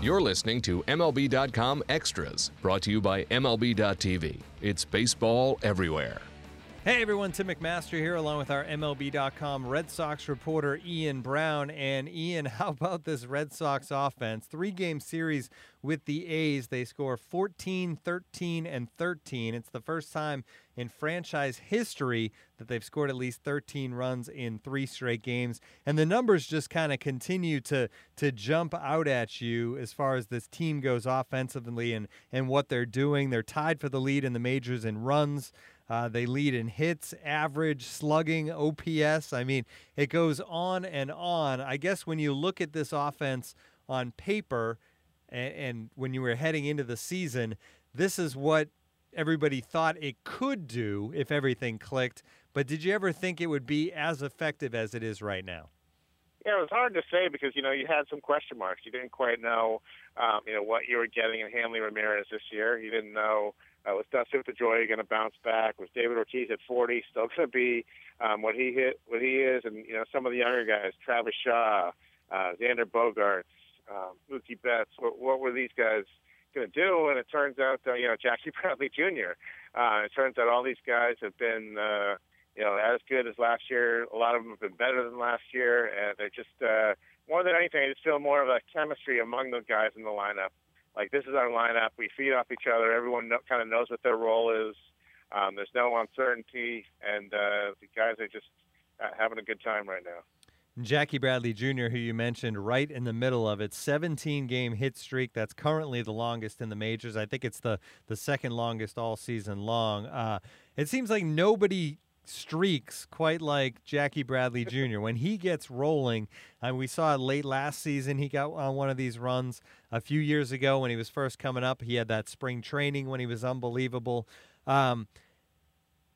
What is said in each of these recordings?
You're listening to MLB.com Extras, brought to you by MLB.tv. It's baseball everywhere. Hey everyone, Tim McMaster here, along with our MLB.com Red Sox reporter Ian Browne. And Ian, how about this Red Sox offense? Three game series with the A's. They score 14, 13, and 13. It's the first time in franchise history that they've scored at least 13 runs in three straight games. And the numbers just kind of continue to to jump out at you as far as this team goes offensively and, and what they're doing. They're tied for the lead in the majors in runs. Uh, they lead in hits, average, slugging, OPS. I mean, it goes on and on. I guess when you look at this offense on paper and, and when you were heading into the season, this is what everybody thought it could do if everything clicked. But did you ever think it would be as effective as it is right now? Yeah, it was hard to say because you know you had some question marks. You didn't quite know, um, you know, what you were getting in Hanley Ramirez this year. You didn't know uh, was Dustin Pedroia going to bounce back? Was David Ortiz at 40 still going to be um, what he hit, what he is? And you know, some of the younger guys, Travis Shaw, uh, Xander Bogaerts, um, Mookie Betts. What, what were these guys going to do? And it turns out, uh, you know, Jackie Bradley Jr. Uh, it turns out all these guys have been, uh, you know, as good as last year. A lot of them have been better than last year, and they're just uh, more than anything. I just feel more of a chemistry among the guys in the lineup like this is our lineup. We feed off each other. Everyone know, kind of knows what their role is. Um, there's no uncertainty, and uh, the guys are just uh, having a good time right now. Jackie Bradley Jr., who you mentioned, right in the middle of it, 17 game hit streak. That's currently the longest in the majors. I think it's the the second longest all season long. Uh, it seems like nobody streaks quite like Jackie Bradley Jr. when he gets rolling, and we saw it late last season. He got on one of these runs a few years ago when he was first coming up. He had that spring training when he was unbelievable. Um,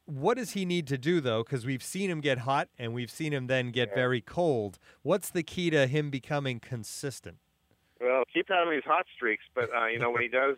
what does he need to do though? Because we've seen him get hot and we've seen him then get very cold. What's the key to him becoming consistent? Well, keep having these hot streaks, but uh, you know when he does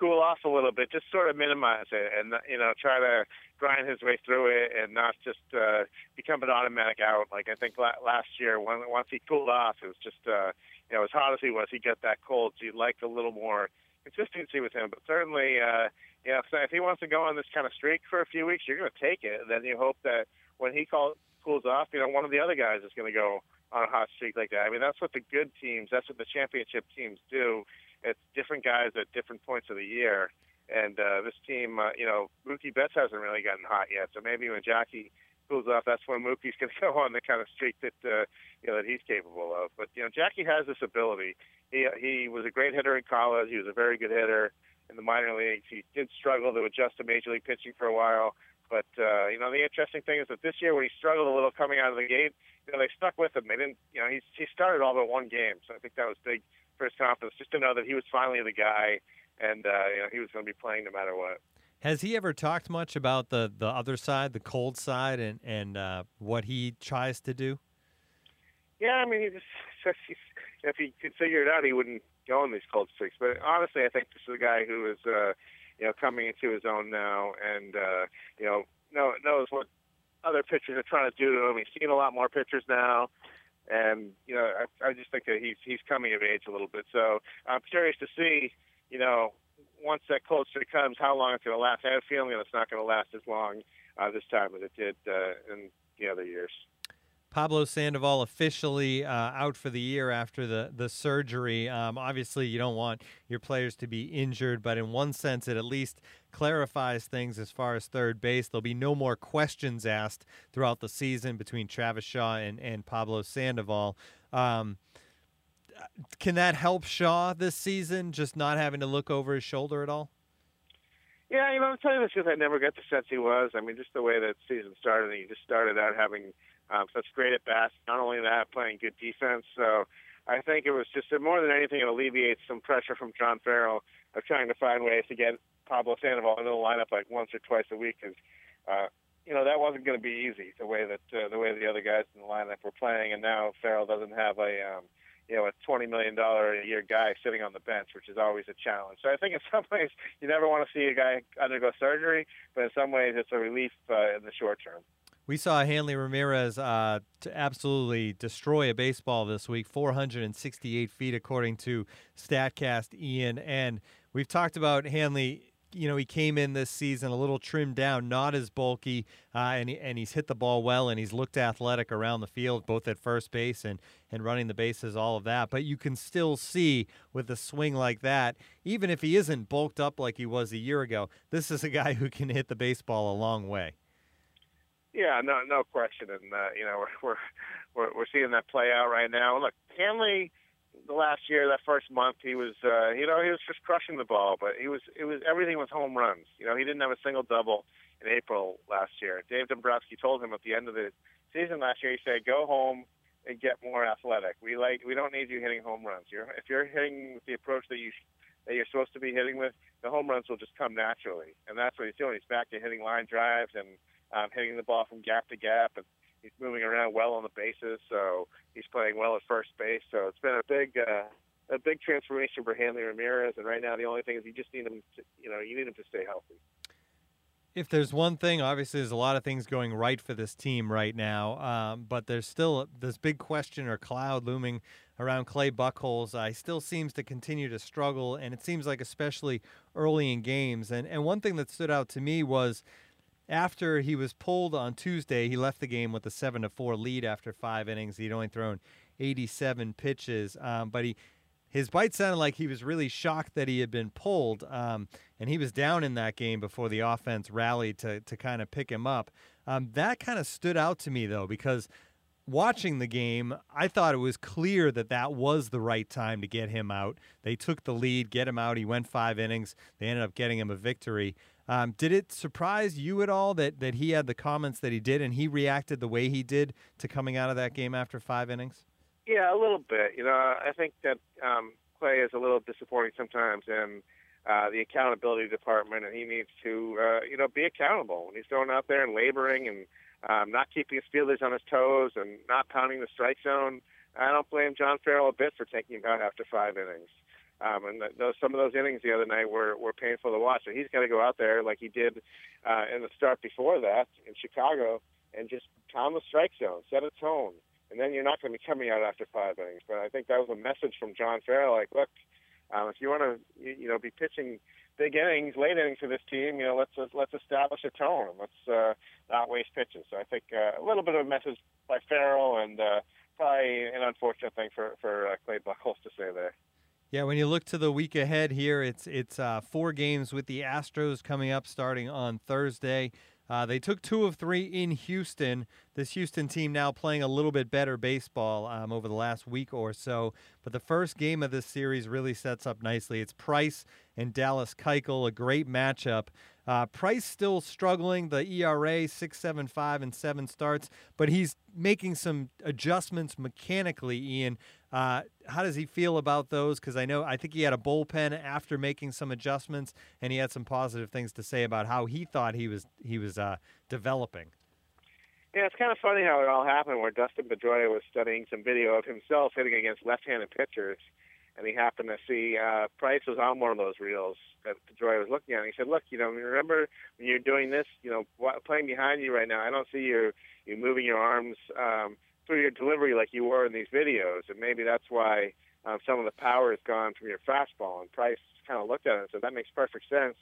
cool off a little bit, just sort of minimize it, and you know try to grind his way through it and not just uh, become an automatic out. Like I think la- last year, when once he cooled off, it was just uh, you know as hot as he was, he got that cold. So you'd like a little more consistency with him. But certainly, uh, you know, if he wants to go on this kind of streak for a few weeks, you're going to take it. Then you hope that when he call, cools off, you know, one of the other guys is going to go on a hot streak like that. I mean, that's what the good teams, that's what the championship teams do. It's different guys at different points of the year. And uh, this team, uh, you know, Mookie Betts hasn't really gotten hot yet. So maybe when Jackie cools off, that's when Mookie's going to go on the kind of streak that uh, you know that he's capable of. But you know, Jackie has this ability. He he was a great hitter in college. He was a very good hitter in the minor leagues. He did struggle to adjust to major league pitching for a while. But uh, you know, the interesting thing is that this year, when he struggled a little coming out of the gate, you know, they stuck with him. They didn't, you know, he he started all but one game, so I think that was big his confidence, just to know that he was finally the guy and uh, you know he was going to be playing no matter what. Has he ever talked much about the the other side, the cold side, and and uh, what he tries to do? Yeah, I mean, he just if he could figure it out, he wouldn't go on these cold streaks. But honestly, I think this is a guy who is, uh, you know, coming into his own now, and uh, you know, know knows what other pitchers are trying to do to him. He's seen a lot more pitchers now, and you know, I, I just think that he's he's coming of age a little bit. So I'm curious to see you know, once that streak comes, how long it's going to last. I have a feeling that it's not going to last as long uh, this time as it did uh, in the other years. Pablo Sandoval officially uh, out for the year after the the surgery. Um, obviously, you don't want your players to be injured, but in one sense, it at least clarifies things as far as third base. There'll be no more questions asked throughout the season between Travis Shaw and, and Pablo Sandoval. Um, can that help Shaw this season, just not having to look over his shoulder at all? Yeah, you know, I'm telling you this because I never got the sense he was. I mean, just the way that season started, he just started out having um, such great at bats. Not only that, playing good defense. So I think it was just more than anything, it alleviates some pressure from John Farrell of trying to find ways to get Pablo Sandoval into the lineup like once or twice a week. Because uh, you know that wasn't going to be easy the way that uh, the way the other guys in the lineup were playing, and now Farrell doesn't have a um, you know, a twenty million dollar a year guy sitting on the bench, which is always a challenge. So I think in some ways you never want to see a guy undergo surgery, but in some ways it's a relief uh, in the short term. We saw Hanley Ramirez uh, to absolutely destroy a baseball this week, 468 feet according to Statcast. Ian and we've talked about Hanley you know, he came in this season a little trimmed down, not as bulky, uh, and, he, and he's hit the ball well, and he's looked athletic around the field, both at first base and, and running the bases, all of that. But you can still see with a swing like that, even if he isn't bulked up like he was a year ago, this is a guy who can hit the baseball a long way. Yeah, no, no question, and uh, you know we're, we're we're seeing that play out right now. Look, Hanley the last year, that first month, he was, uh, you know, he was just crushing the ball, but he was, it was everything was home runs. You know, he didn't have a single double in April last year. Dave Dombrowski told him at the end of the season last year, he said, "Go home and get more athletic. We like, we don't need you hitting home runs. You're, if you're hitting with the approach that you that you're supposed to be hitting with, the home runs will just come naturally." And that's what he's doing. He's back to hitting line drives and um, hitting the ball from gap to gap and He's moving around well on the bases, so he's playing well at first base. So it's been a big, uh, a big transformation for Hanley Ramirez. And right now, the only thing is you just need him, to, you know, you need him to stay healthy. If there's one thing, obviously, there's a lot of things going right for this team right now, um, but there's still this big question or cloud looming around Clay Buchholz. Uh, he still seems to continue to struggle, and it seems like especially early in games. And and one thing that stood out to me was after he was pulled on Tuesday, he left the game with a seven to four lead after five innings. He'd only thrown 87 pitches, um, but he his bite sounded like he was really shocked that he had been pulled, um, and he was down in that game before the offense rallied to to kind of pick him up. Um, that kind of stood out to me though because watching the game, I thought it was clear that that was the right time to get him out. They took the lead, get him out. He went five innings. They ended up getting him a victory. Um, did it surprise you at all that that he had the comments that he did and he reacted the way he did to coming out of that game after five innings? Yeah, a little bit. You know, I think that um, Clay is a little disappointing sometimes in uh, the accountability department, and he needs to, uh, you know, be accountable when he's going out there and laboring and um, not keeping his fielders on his toes and not pounding the strike zone. I don't blame John Farrell a bit for taking him out after five innings. Um, and those, some of those innings the other night were, were painful to watch. So he's got to go out there like he did uh, in the start before that in Chicago and just pound the strike zone, set a tone, and then you're not going to be coming out after five innings. But I think that was a message from John Farrell, like, look, um, if you want to, you, you know, be pitching big innings, late innings for this team, you know, let's let's establish a tone. and Let's uh, not waste pitches. So I think uh, a little bit of a message by Farrell, and uh, probably an unfortunate thing for for uh, Clay Buchholz to say there. Yeah, when you look to the week ahead here, it's it's uh, four games with the Astros coming up starting on Thursday. Uh, they took two of three in Houston. This Houston team now playing a little bit better baseball um, over the last week or so. But the first game of this series really sets up nicely. It's Price and Dallas Keuchel, a great matchup. Uh, Price still struggling. The ERA six, seven, five, and seven starts, but he's making some adjustments mechanically. Ian, uh, how does he feel about those? Because I know I think he had a bullpen after making some adjustments, and he had some positive things to say about how he thought he was he was uh, developing. Yeah, it's kind of funny how it all happened. Where Dustin Pedroia was studying some video of himself hitting against left-handed pitchers, and he happened to see uh, Price was on one of those reels that Pedroia was looking at. And he said, "Look, you know, remember when you're doing this? You know, playing behind you right now. I don't see you you moving your arms." Um, through your delivery like you were in these videos, and maybe that's why um, some of the power has gone from your fastball. And Price kind of looked at it and said that makes perfect sense.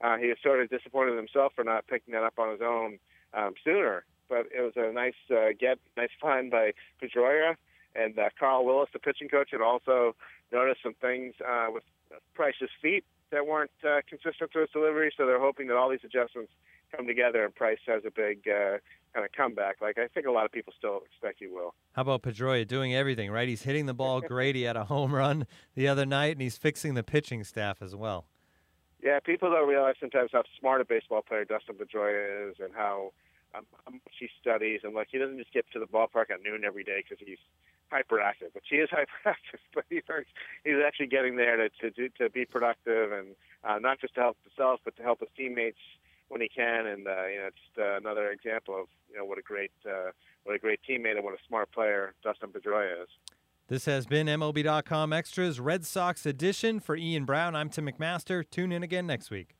Uh, he was sort of disappointed in himself for not picking that up on his own um, sooner, but it was a nice uh, get, nice find by Pedroia and uh, Carl Willis, the pitching coach, had also noticed some things uh, with Price's feet that weren't uh, consistent to his delivery. So they're hoping that all these adjustments come together and Price has a big uh, kind of comeback like I think a lot of people still expect he will. How about Pedroia doing everything, right? He's hitting the ball great. He had a home run the other night, and he's fixing the pitching staff as well. Yeah, people don't realize sometimes how smart a baseball player Dustin Pedroia is and how, um, how much he studies. And, like, he doesn't just get to the ballpark at noon every day because he's hyperactive, but he is hyperactive. But he's he's actually getting there to to to be productive and uh, not just to help himself, but to help his teammates when he can. And uh, you know, it's uh, another example of you know what a great uh, what a great teammate and what a smart player Dustin Pedroia is. This has been MLB.com Extras Red Sox edition for Ian Browne. I'm Tim McMaster. Tune in again next week.